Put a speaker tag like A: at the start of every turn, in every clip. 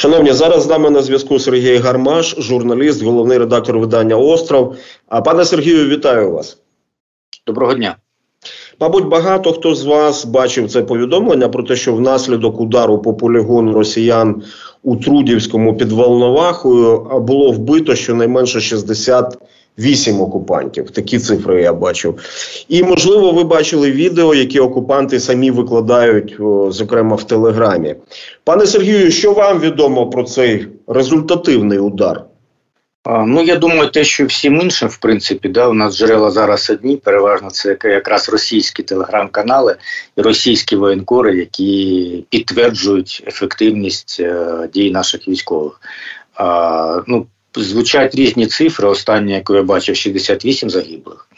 A: Шановні, зараз з нами на зв'язку Сергій Гармаш, журналіст, головний редактор видання Остров. А пане Сергію, вітаю вас.
B: Доброго дня.
A: Мабуть, багато хто з вас бачив це повідомлення про те, що внаслідок удару по полігону росіян у Трудівському під Волновахою було вбито щонайменше 68 окупантів. Такі цифри я бачив. І можливо, ви бачили відео, які окупанти самі викладають, зокрема в Телеграмі. Пане Сергію, що вам відомо про цей результативний удар?
B: Ну, я думаю, те, що всім іншим, в принципі, да, у нас джерела зараз одні, переважно це якраз російські телеграм-канали і російські воєнкори, які підтверджують ефективність е, дій наших військових. А, ну, Звучать різні цифри. Остання, яку я бачив, 68 загиблих.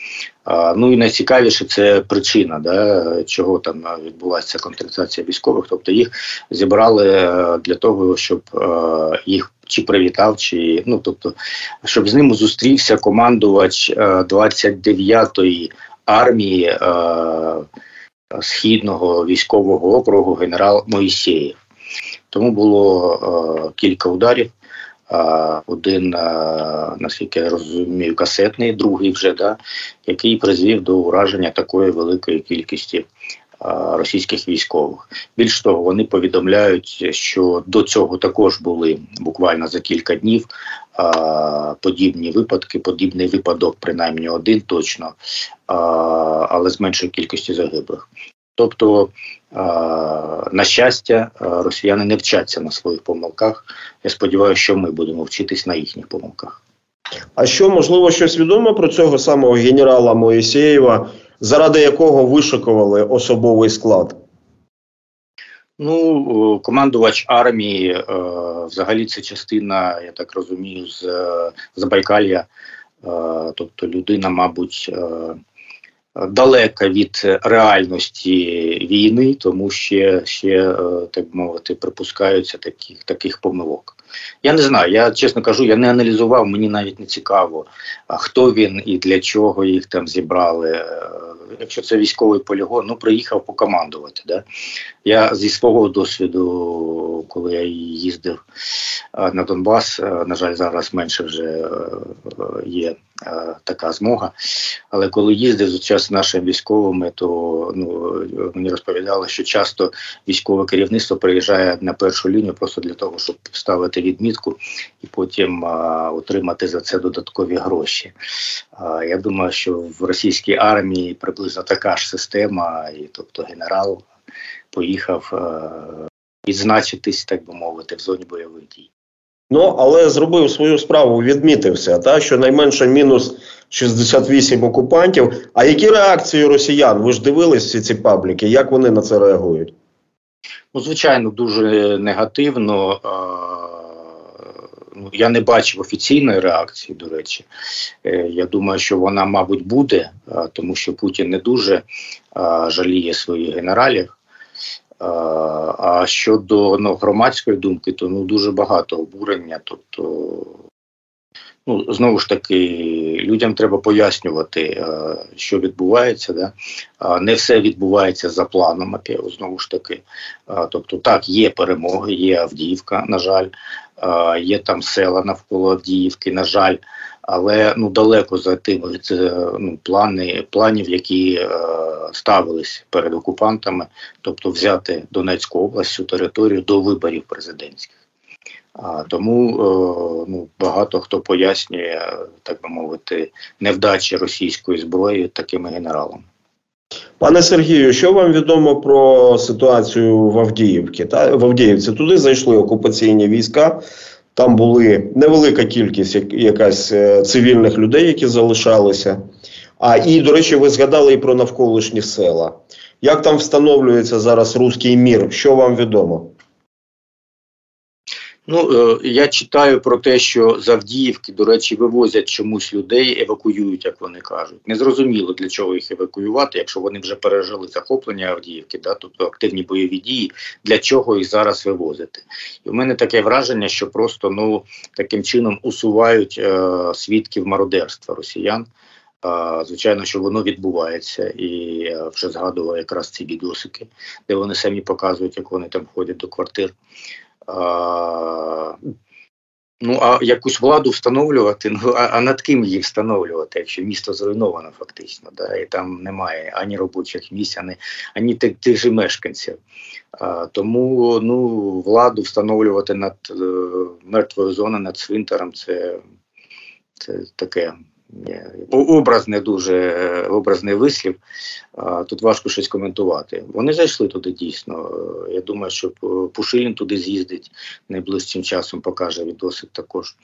B: А, Ну і найцікавіше це причина, да, чого там відбулася контрація військових. Тобто їх зібрали е, для того, щоб е, їх чи привітав, чи ну тобто, щоб з ним зустрівся командувач 29-ї е, армії східного військового округу генерал Моїсеєв. Тому було е, кілька ударів. Один, наскільки я розумію, касетний, другий вже да, який призвів до ураження такої великої кількості російських військових. Більш того, вони повідомляють, що до цього також були буквально за кілька днів подібні випадки, подібний випадок, принаймні один точно, але з меншою кількістю загиблих. Тобто, на щастя, росіяни не вчаться на своїх помилках. Я сподіваюся, що ми будемо вчитись на їхніх помилках.
A: А що можливо щось відомо про цього самого генерала Моїсеєва, заради якого вишикували особовий склад?
B: Ну, командувач армії, е, взагалі, це частина, я так розумію, з Забайкалля. Е, тобто людина, мабуть, е, далека від реальності війни, тому ще, ще так мовити, припускаються таких, таких помилок. Я не знаю, я чесно кажу, я не аналізував, мені навіть не цікаво, хто він і для чого їх там зібрали якщо це військовий полігон, ну приїхав покомандувати. Да? Я зі свого досвіду, коли я їздив на Донбас, на жаль, зараз менше вже е, є така змога. Але коли їздив з час нашими військовими, то ну мені розповідали, що часто військове керівництво приїжджає на першу лінію просто для того, щоб ставити відмітку і потім а, отримати за це додаткові гроші. А, Я думаю, що в російській армії приблизно така ж система, і тобто генерал поїхав відзначитись, так би мовити, в зоні бойових дій.
A: Ну, але зробив свою справу, відмітився, та що найменше мінус 68 окупантів. А які реакції росіян? Ви ж дивились всі ці пабліки? Як вони на це реагують?
B: Ну, звичайно, дуже негативно. Ну, я не бачив офіційної реакції, до речі. Е, я думаю, що вона, мабуть, буде, тому що Путін не дуже жаліє своїх генералів. А щодо ну, громадської думки, то ну дуже багато обурення. Тобто, ну знову ж таки, людям треба пояснювати, що відбувається. Да? Не все відбувається за планом. Знову ж таки. Тобто, так, є перемоги, є Авдіївка, на жаль, є там села навколо Авдіївки, на жаль але ну далеко за тим ну, плани планів, які е, ставились перед окупантами, тобто взяти Донецьку область цю територію до виборів президентських. А тому е, ну багато хто пояснює, так би мовити, невдачі російської зброї такими генералами.
A: Пане Сергію, що вам відомо про ситуацію в Авдіївці? Та в Авдіївці туди зайшли окупаційні війська. Там були невелика кількість якась е, цивільних людей, які залишалися. А і, до речі, ви згадали і про навколишні села. Як там встановлюється зараз руський мір? Що вам відомо?
B: Ну е, я читаю про те, що з Авдіївки, до речі, вивозять чомусь людей, евакуюють, як вони кажуть. Незрозуміло для чого їх евакуювати, якщо вони вже пережили захоплення Авдіївки, да, тобто активні бойові дії, для чого їх зараз вивозити. І в мене таке враження, що просто ну таким чином усувають е, свідків мародерства росіян. Звичайно, що воно відбувається, і я вже згадував якраз ці відосики, де вони самі показують, як вони там ходять до квартир Ну, а якусь владу встановлювати, ну а, а над ким її встановлювати, якщо місто зруйновано фактично, да, і там немає ані робочих місць, ані, ані тих, тих же мешканців. А, Тому ну, владу встановлювати над е, мертвою зоною, над цвинтаром, це, це таке образне дуже образний вислів. Тут важко щось коментувати. Вони зайшли туди дійсно. Я думаю, що Пушилін туди з'їздить найближчим часом, покаже відосик також.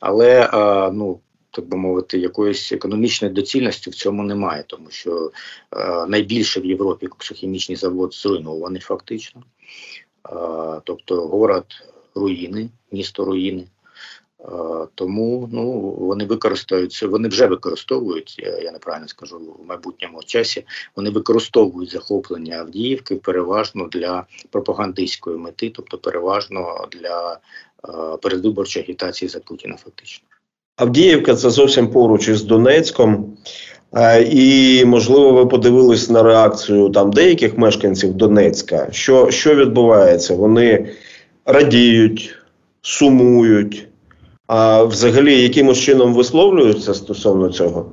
B: Але ну. Так би мовити, якоїсь економічної доцільності в цьому немає, тому що е, найбільше в Європі коксохімічний завод зруйнований фактично. Е, тобто город руїни, місто руїни. Тому ну вони використовуються, вони вже використовують, я неправильно скажу в майбутньому часі. Вони використовують захоплення Авдіївки переважно для пропагандистської мети, тобто переважно для е, передвиборчої агітації за Путіна. Фактично,
A: Авдіївка це зовсім поруч із Донецьком. І можливо, ви подивились на реакцію там деяких мешканців Донецька. Що, Що відбувається? Вони радіють, сумують. А взагалі, якимось чином висловлюються стосовно цього?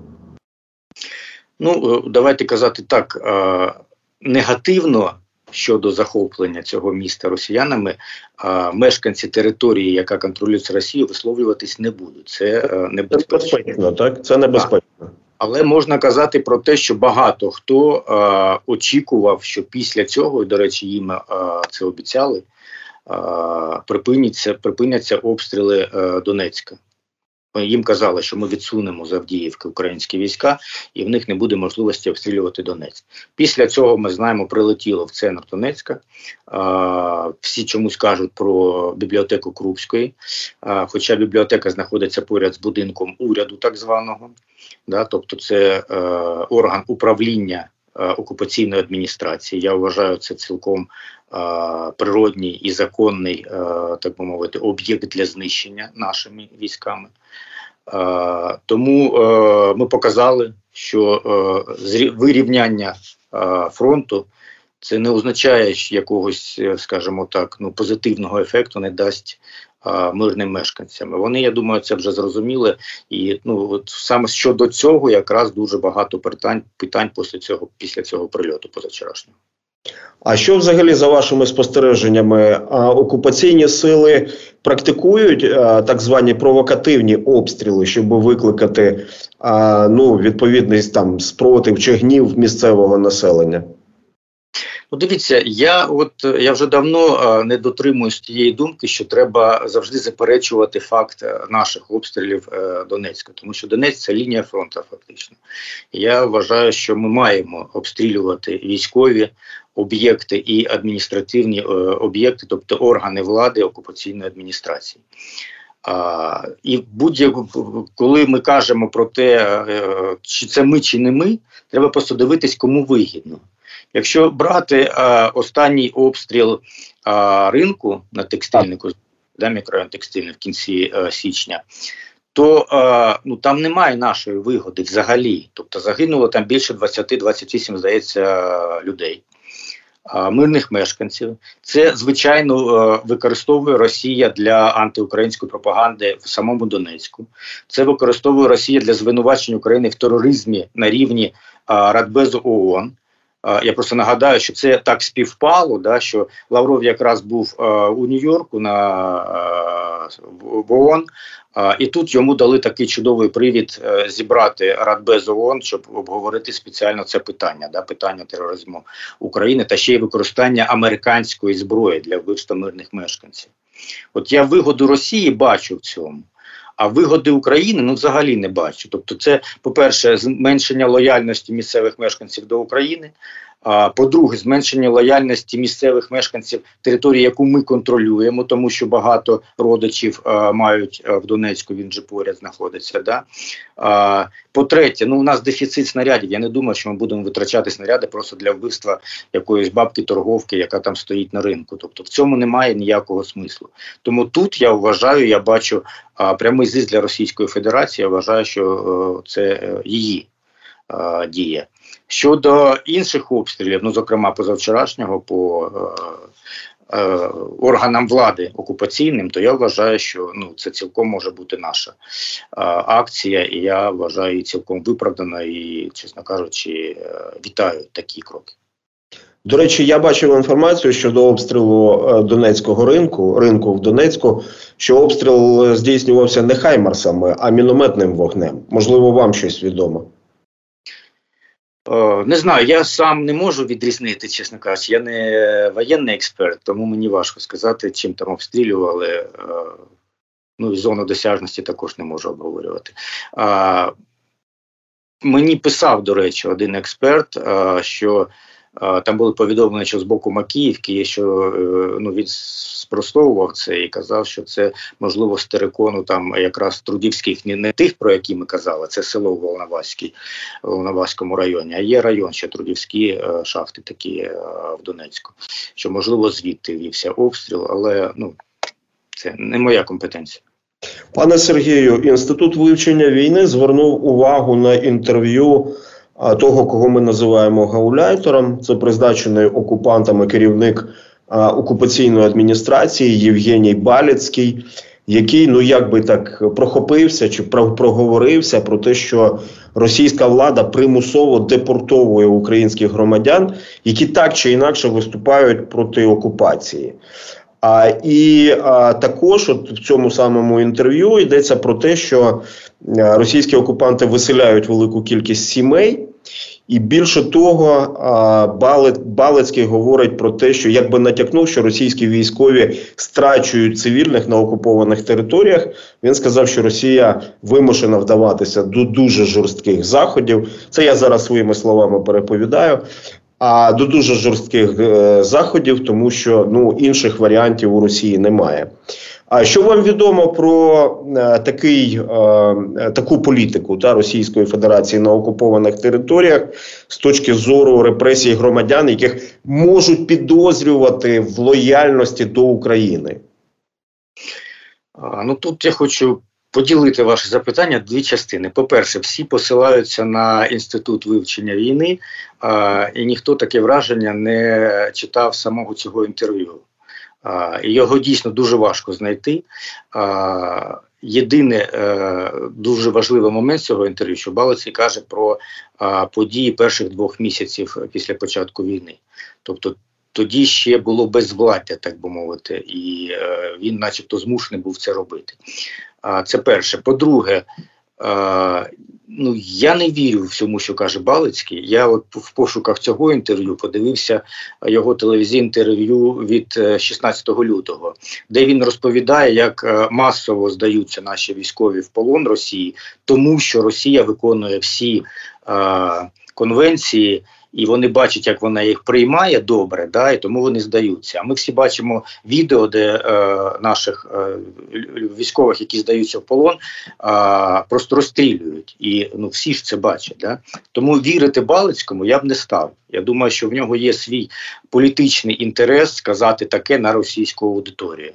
B: Ну, е, давайте казати так. Е, негативно щодо захоплення цього міста росіянами, е, мешканці території, яка контролюється Росією, висловлюватись не будуть. Це небезпечно.
A: так? Це небезпечно.
B: Але можна казати про те, що багато хто е, очікував, що після цього, і до речі, їм е, це обіцяли, припиняться припиняться обстріли е, Донецька. Їм казали, що ми відсунемо з Авдіївки українські війська, і в них не буде можливості обстрілювати Донецьк. Після цього ми знаємо, прилетіло в центр Донецька. Всі чомусь кажуть про бібліотеку Крупської, хоча бібліотека знаходиться поряд з будинком уряду, так званого, да, тобто це е, орган управління Е, окупаційної адміністрації. Я вважаю це цілком природній і законний, е, так би мовити, об'єкт для знищення нашими військами. Тому ми показали, що вирівняння фронту. Це не означає якогось, скажімо так, ну позитивного ефекту не дасть мирним мешканцям. Вони, я думаю, це вже зрозуміли. І ну от саме щодо цього, якраз дуже багато питань питань після цього після цього прильоту позавчорашнього.
A: А що взагалі за вашими спостереженнями? Окупаційні сили практикують так звані провокативні обстріли, щоб викликати ну, відповідний там спротив чи гнів місцевого населення?
B: Ну, дивіться, я от я вже давно а, не дотримуюсь тієї думки, що треба завжди заперечувати факт е, наших обстрілів е, Донецька, тому що Донецьк це лінія фронту, фактично. Я вважаю, що ми маємо обстрілювати військові об'єкти і адміністративні е, об'єкти, тобто органи влади окупаційної адміністрації. А, І будь-яку, коли ми кажемо про те, е, чи це ми, чи не ми, треба просто дивитись, кому вигідно. Якщо брати а, останній обстріл а, ринку на текстильнику, да, мікрорайон текстильний в кінці а, січня, то а, ну, там немає нашої вигоди взагалі. Тобто загинуло там більше 20-28, здається, людей. Мирних мешканців це звичайно використовує Росія для антиукраїнської пропаганди в самому Донецьку. Це використовує Росія для звинувачення України в тероризмі на рівні Радбезу ООН. Я просто нагадаю, що це так співпало, да, що Лавров якраз був у Нью-Йорку на в ООН, і тут йому дали такий чудовий привід е, зібрати Радбез ООН, щоб обговорити спеціально це питання, да, питання тероризму України та ще й використання американської зброї для вбивства мирних мешканців. От я вигоду Росії бачу в цьому. А вигоди України ну взагалі не бачу. Тобто, це, по-перше, зменшення лояльності місцевих мешканців до України. По-друге, зменшення лояльності місцевих мешканців території, яку ми контролюємо, тому що багато родичів а, мають а, в Донецьку. Він же поряд знаходиться. Да? А, По-третє, ну у нас дефіцит снарядів. Я не думаю, що ми будемо витрачати снаряди просто для вбивства якоїсь бабки-торговки, яка там стоїть на ринку. Тобто в цьому немає ніякого смислу. Тому тут я вважаю, я бачу а, прямий зиск для Російської Федерації. Я вважаю, що а, е, це а, е, її а, дія. Щодо інших обстрілів, ну зокрема позавчорашнього по е, органам влади окупаційним, то я вважаю, що ну це цілком може бути наша е, акція, і я вважаю цілком виправдано і, чесно кажучи, е, вітаю такі кроки.
A: До речі, я бачив інформацію щодо обстрілу е, Донецького ринку, ринку в Донецьку, що обстріл здійснювався не хаймарсами, а мінометним вогнем. Можливо, вам щось відомо.
B: Е, не знаю, я сам не можу відрізнити, чесно кажучи. Я не воєнний експерт, тому мені важко сказати, чим там обстрілювали. Е, ну і зону досяжності також не можу обговорювати. Мені писав, до речі, один експерт, що там були повідомлення, що з боку Макіївки, що е, ну він спростовував це і казав, що це можливо з терикону там якраз трудівських, не, тих, про які ми казали, це село в Волноваській, Волноваському районі, а є район ще трудівські е, шахти, такі е, в Донецьку. Що можливо звідти вівся обстріл, але ну це не моя компетенція.
A: Пане Сергію, інститут вивчення війни звернув увагу на інтерв'ю того, кого ми називаємо гауляйтером. Це призначений окупантами керівник окупаційної адміністрації Євгеній Баліцький, який ну як би так прохопився чи проговорився про те, що російська влада примусово депортовує українських громадян, які так чи інакше виступають проти окупації. А, І а, також от в цьому самому інтерв'ю йдеться про те, що російські окупанти виселяють велику кількість сімей. І більше того, Балецький говорить про те, що якби натякнув, що російські військові страчують цивільних на окупованих територіях. Він сказав, що Росія вимушена вдаватися до дуже жорстких заходів. Це я зараз своїми словами переповідаю а до дуже жорстких е, заходів, тому що ну інших варіантів у Росії немає. А що вам відомо про е, такий, е, таку політику та Російської Федерації на окупованих територіях з точки зору репресій громадян, яких можуть підозрювати в лояльності до України?
B: Ну тут я хочу поділити ваше запитання дві частини. По-перше, всі посилаються на інститут вивчення війни, а, і ніхто таке враження не читав самого цього інтерв'ю. А, Його дійсно дуже важко знайти. А, Єдине е, дуже важливий момент цього інтерв'ю, що Балицький каже про а, події перших двох місяців після початку війни. Тобто тоді ще було безвладдя, так би мовити, і е, він, начебто, змушений був це робити. Це перше. По-друге, ну я не вірю всьому, що каже Балицький. Я от в пошуках цього інтерв'ю подивився його телевізійне інтерв'ю від 16 е, лютого, де він розповідає, як е, масово здаються наші військові в полон Росії, тому що Росія виконує всі конвенції і вони бачать, як вона їх приймає добре, да, і тому вони здаються. А ми всі бачимо відео, де е, наших е, військових, які здаються в полон, е, просто розстрілюють. І ну всі ж це бачать. Да? Тому вірити Балицькому я б не став. Я думаю, що в нього є свій політичний інтерес сказати таке на російську аудиторію.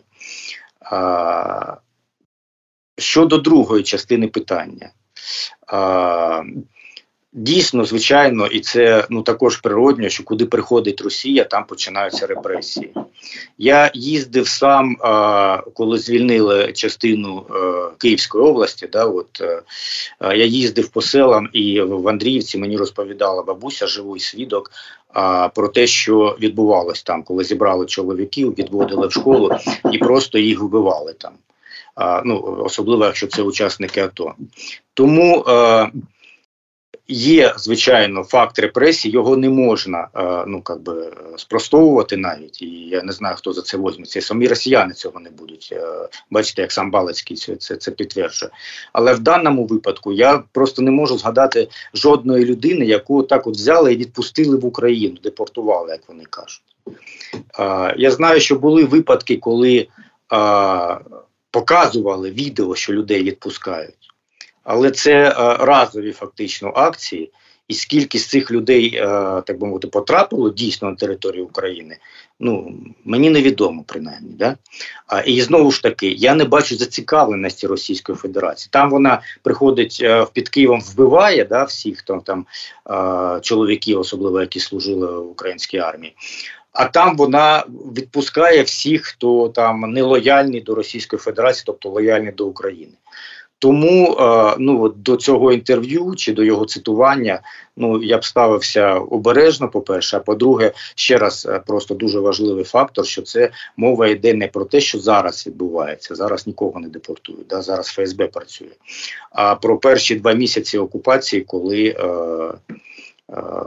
B: Щодо другої частини питання. Дійсно, звичайно, і це ну також природньо, що куди приходить Росія, там починаються репресії. Я їздив сам, а, коли звільнили частину а, е, Київської області. Да, от, а, е, Я їздив по селам і в Андріївці мені розповідала бабуся, живий свідок, а, про те, що відбувалось там, коли зібрали чоловіків, відводили в школу і просто їх вбивали там. А, ну, Особливо, якщо це учасники АТО. Тому. А, е, Є звичайно факт репресій, його не можна е, ну как би спростовувати навіть. І я не знаю, хто за це возьметься. Самі росіяни цього не будуть. Е, бачите, як сам Балицький це, це це підтверджує. Але в даному випадку я просто не можу згадати жодної людини, яку так от взяли і відпустили в Україну, депортували, як вони кажуть. Е, я знаю, що були випадки, коли показували відео, що людей відпускають але це е, разові фактично акції. І скільки з цих людей, е, так би мовити, потрапило дійсно на територію України, ну мені невідомо принаймні. Да? І знову ж таки, я не бачу зацікавленості Російської Федерації. Там вона приходить е, під Києвом, вбиває да, всіх, хто там чоловіків, особливо які служили в українській армії. а там вона відпускає всіх, хто там не лояльний до Російської Федерації, тобто лояльний до України. Тому е, ну до цього інтерв'ю чи до його цитування, ну я б ставився обережно. По перше, а по-друге, ще раз е, просто дуже важливий фактор, що це мова йде не про те, що зараз відбувається. Зараз нікого не депортують. Да, зараз ФСБ працює. А про перші два місяці окупації, коли Е,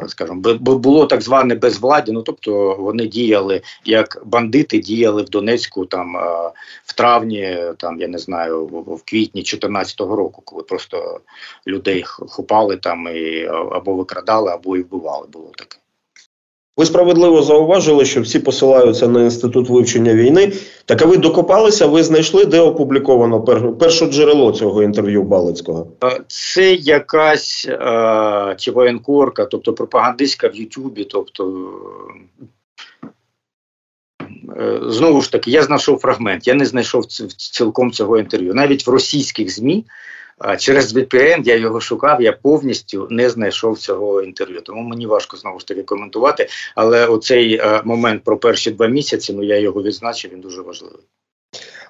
B: скажімо, було так зване безвладдя, ну тобто вони діяли як бандити, діяли в Донецьку там е, в травні, там я не знаю, в квітні 2014 року, коли просто людей хупали там і або викрадали, або і вбивали. Було таке.
A: Ви справедливо зауважили, що всі посилаються на інститут вивчення війни. Так а ви докопалися, ви знайшли, де опубліковано перше джерело цього інтерв'ю Балицького?
B: Е, це якась е, чи воєнкорка, тобто пропагандистська в Ютубі. Тобто е, знову ж таки, я знайшов фрагмент. Я не знайшов цілком цього інтерв'ю. Навіть в російських ЗМІ Через VPN я його шукав, я повністю не знайшов цього інтерв'ю. Тому мені важко знову ж таки коментувати. Але оцей е, момент про перші два місяці, ну я його відзначив, він дуже важливий.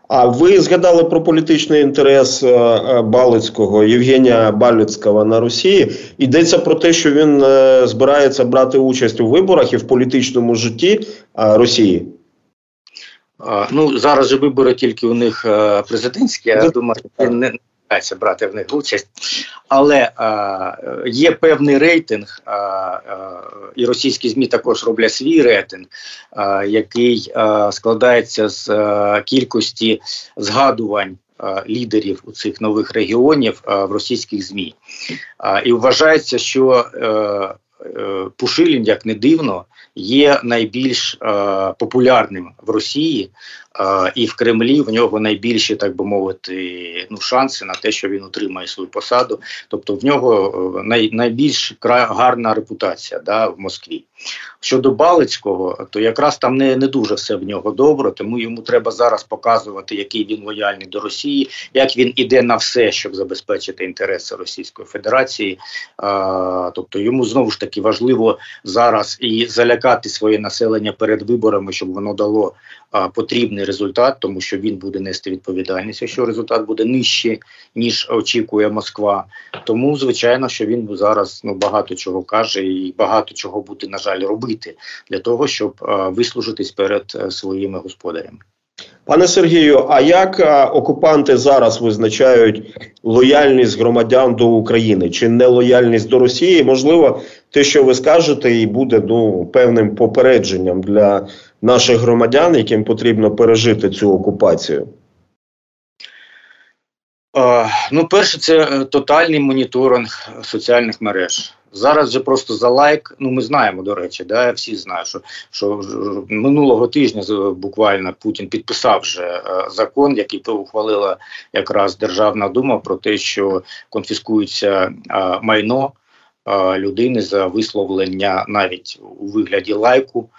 A: А ви згадали про політичний інтерес е, е, Балицького Євгенія Балицького на Росії. Йдеться про те, що він збирається брати участь у виборах і в політичному житті Росії.
B: Ну зараз же вибори тільки у них президентські. Я думаю, не намагається брати в них участь, але а, є певний рейтинг, а, а, і російські змі також роблять свій рейтинг, а, який а, складається з а, кількості згадувань. Лідерів у цих нових регіонів а, в російських змі а, і вважається, що е, е, Пушилін, як не дивно, є найбільш е, популярним в Росії і в Кремлі в нього найбільші, так би мовити, ну шанси на те, що він отримає свою посаду. Тобто в нього е, най, найбільш гарна репутація да, в Москві. Щодо Балицького, то якраз там не не дуже все в нього добре, тому йому треба зараз показувати, який він лояльний до Росії, як він іде на все, щоб забезпечити інтереси Російської Федерації. А, Тобто йому знову ж таки важливо зараз і залякати своє населення перед виборами, щоб воно дало а, потрібний результат, тому що він буде нести відповідальність, якщо результат буде нижче, ніж очікує Москва. Тому звичайно, що він зараз ну багато чого каже, і багато чого буде на жаль робити для того, щоб а, вислужитись перед а, е, своїми господарями.
A: Пане Сергію, а як а, окупанти зараз визначають лояльність громадян до України чи нелояльність до Росії? Можливо, те, що ви скажете, і буде ну певним попередженням для наших громадян, яким потрібно пережити цю окупацію?
B: Uh, ну, перше, це е, тотальний моніторинг соціальних мереж. Зараз же просто за лайк. Ну ми знаємо, до речі, да всі знають, що що минулого тижня буквально Путін підписав вже е, закон, який ухвалила якраз Державна дума про те, що конфіскується е, майно людини за висловлення навіть у вигляді лайку,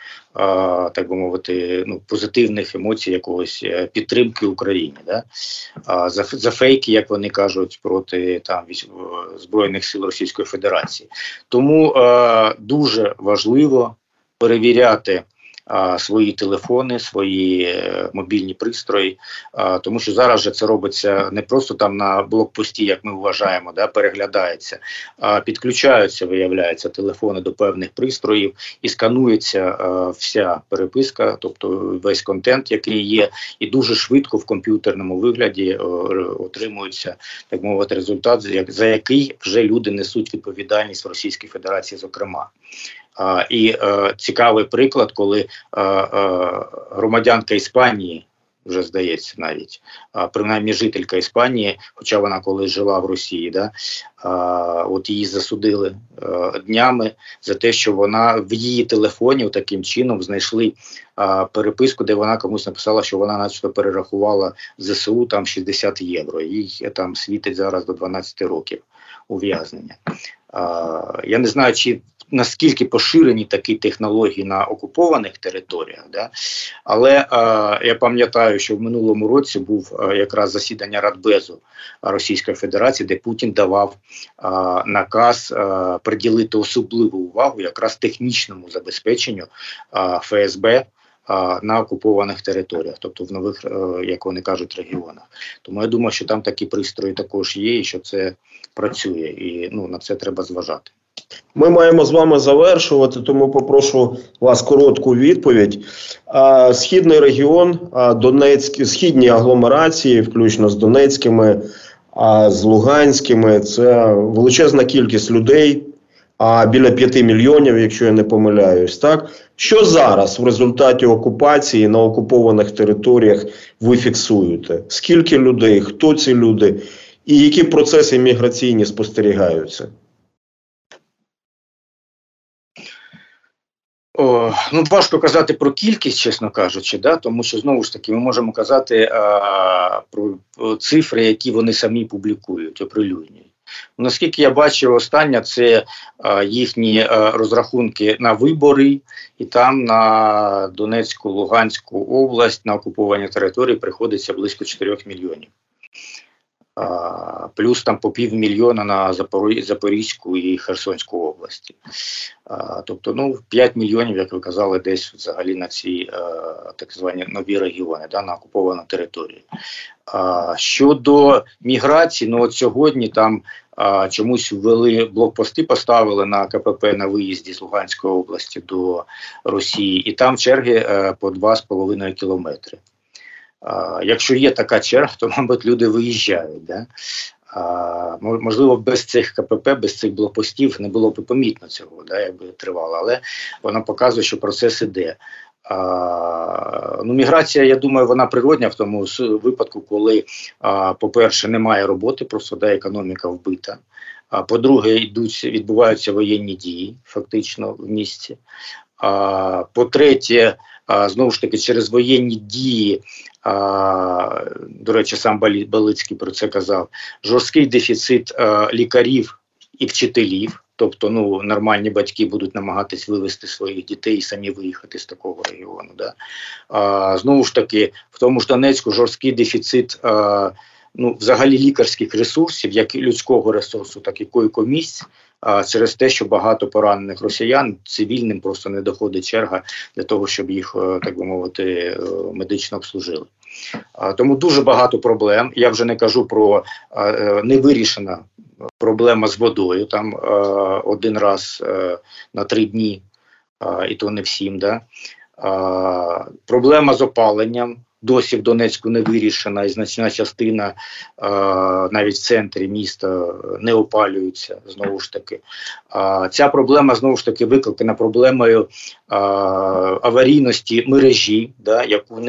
B: так би мовити, ну позитивних емоцій, якогось е, підтримки Україні, да за за фейки, як вони кажуть, проти там збройних сил Російської Федерації. Тому дуже важливо перевіряти свої телефони, свої е, мобільні пристрої, тому що зараз же це робиться не просто там на блокпості, як ми вважаємо, да, переглядається, а підключаються, виявляється, телефони до певних пристроїв і сканується вся переписка, тобто весь контент, який є, і дуже швидко в комп'ютерному вигляді отримується так мовити результат, за який вже люди несуть відповідальність в Російській Федерації, зокрема. А, І е, цікавий приклад, коли е, е, громадянка Іспанії. Вже здається, навіть а, принаймні жителька Іспанії, хоча вона колись жила в Росії, да а, от її засудили а, е, днями за те, що вона в її телефоні таким чином знайшли а, переписку, де вона комусь написала, що вона, начебто, перерахувала ЗСУ там 60 євро. Їй там світить зараз до 12 років ув'язнення. Я не знаю, чи наскільки поширені такі технології на окупованих територіях. Да? Але е, я пам'ятаю, що в минулому році був е, якраз засідання Радбезу Російської Федерації, де Путін давав е, наказ е, приділити особливу увагу якраз технічному забезпеченню е, ФСБ на окупованих територіях, тобто в нових, е, як вони кажуть, регіонах. Тому я думаю, що там такі пристрої також є, і що це працює, і ну на це треба зважати.
A: Ми маємо з вами завершувати, тому попрошу вас коротку відповідь. Східний регіон, Донецькі, східні агломерації, включно з Донецькими, з Луганськими, це величезна кількість людей, а біля 5 мільйонів, якщо я не помиляюсь, так що зараз в результаті окупації на окупованих територіях ви фіксуєте? Скільки людей, хто ці люди, і які процеси міграційні спостерігаються?
B: О, ну важко казати про кількість, чесно кажучи, да, тому що знову ж таки ми можемо казати а, про, про цифри, які вони самі публікують, оприлюднюють. Наскільки я бачив, остання це а, їхні а, розрахунки на вибори, і там на Донецьку, Луганську область на окуповані території приходиться близько 4 мільйонів. Плюс там по півмільйона на Запорізьку і Херсонську області. Тобто, ну 5 мільйонів, як ви казали, десь взагалі на ці так звані нові регіони, да, на окуповану територію. Щодо міграції, ну от сьогодні там чомусь ввели блокпости, поставили на КПП на виїзді з Луганської області до Росії, і там черги е, по 2,5 кілометри. А, Якщо є така черга, то, мабуть, люди виїжджають. Да? А, Можливо, без цих КПП, без цих блокпостів не було б помітно цього, да, якби тривало, але вона показує, що процес іде. А, ну, Міграція, я думаю, вона природня в тому випадку, коли, а, по-перше, немає роботи, просто да, економіка вбита. А по-друге, йдуть, відбуваються воєнні дії, фактично в місті. А, По-третє, знову ж таки, через воєнні дії а, до речі, сам Балицький про це казав. Жорсткий дефіцит а, лікарів і вчителів. Тобто, ну нормальні батьки будуть намагатись вивести своїх дітей і самі виїхати з такого регіону. Да? А, Знову ж таки, в тому ж Донецьку жорсткий дефіцит а, ну, взагалі лікарських ресурсів, як людського ресурсу, так і койкомісць, а через те, що багато поранених росіян цивільним просто не доходить черга для того, щоб їх е, так би мовити е, медично обслужили. Тому дуже багато проблем. Я вже не кажу про е, невирішена проблема з водою. Там один раз на три дні, і то не всім. Да? Проблема з опаленням досі в Донецьку не вирішена, і значна частина навіть в центрі міста не опалюється знову ж таки. Ця проблема знову ж таки викликана проблемою аварійності мережі, да, яку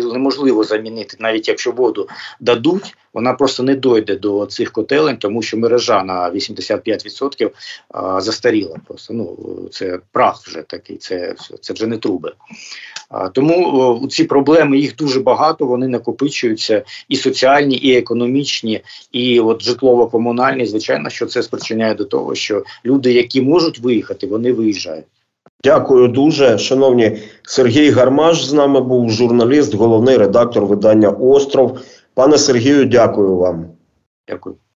B: неможливо замінити, навіть якщо воду дадуть. Вона просто не дойде до цих котелень, тому що мережа на 85% а, застаріла. Просто ну це прах вже такий, це це вже не труби. Тому ці проблеми їх дуже багато. Вони накопичуються і соціальні, і економічні, і от житлово-комунальні. Звичайно, що це спричиняє до того, що люди, які можуть виїхати, вони виїжджають.
A: Дякую дуже, шановні Сергій Гармаш. З нами був журналіст, головний редактор видання Остров. Пане Сергію, дякую вам.
B: Дякую.